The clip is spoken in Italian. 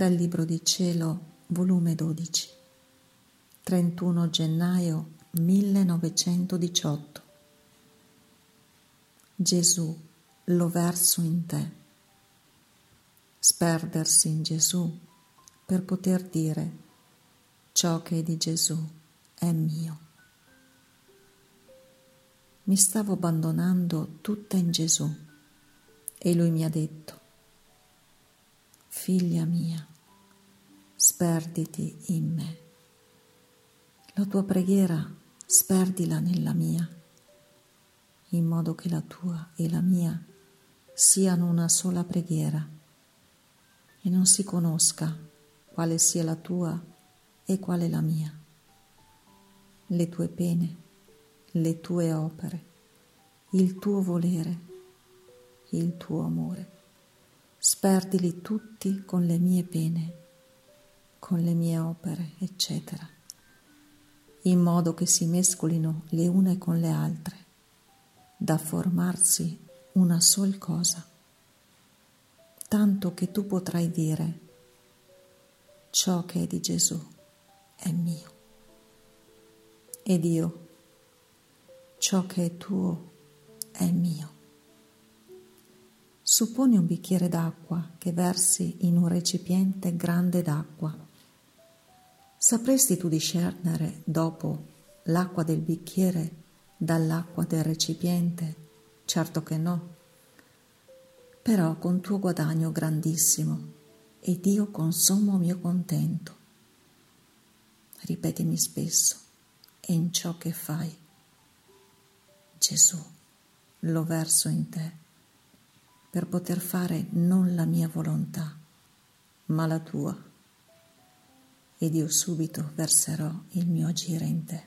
Dal Libro di Cielo, volume 12, 31 gennaio 1918. Gesù, lo verso in te. Sperdersi in Gesù per poter dire ciò che è di Gesù è mio. Mi stavo abbandonando tutta in Gesù e lui mi ha detto figlia mia, sperditi in me. La tua preghiera sperdila nella mia, in modo che la tua e la mia siano una sola preghiera e non si conosca quale sia la tua e quale la mia. Le tue pene, le tue opere, il tuo volere, il tuo amore sperdili tutti con le mie pene, con le mie opere, eccetera, in modo che si mescolino le une con le altre, da formarsi una sol cosa, tanto che tu potrai dire ciò che è di Gesù è mio ed io ciò che è tuo è mio. Supponi un bicchiere d'acqua che versi in un recipiente grande d'acqua. Sapresti tu discernere dopo l'acqua del bicchiere dall'acqua del recipiente? Certo che no. Però con tuo guadagno grandissimo ed io con sommo mio contento. Ripetimi spesso e in ciò che fai. Gesù, lo verso in te per poter fare non la mia volontà, ma la tua, ed io subito verserò il mio agire in te.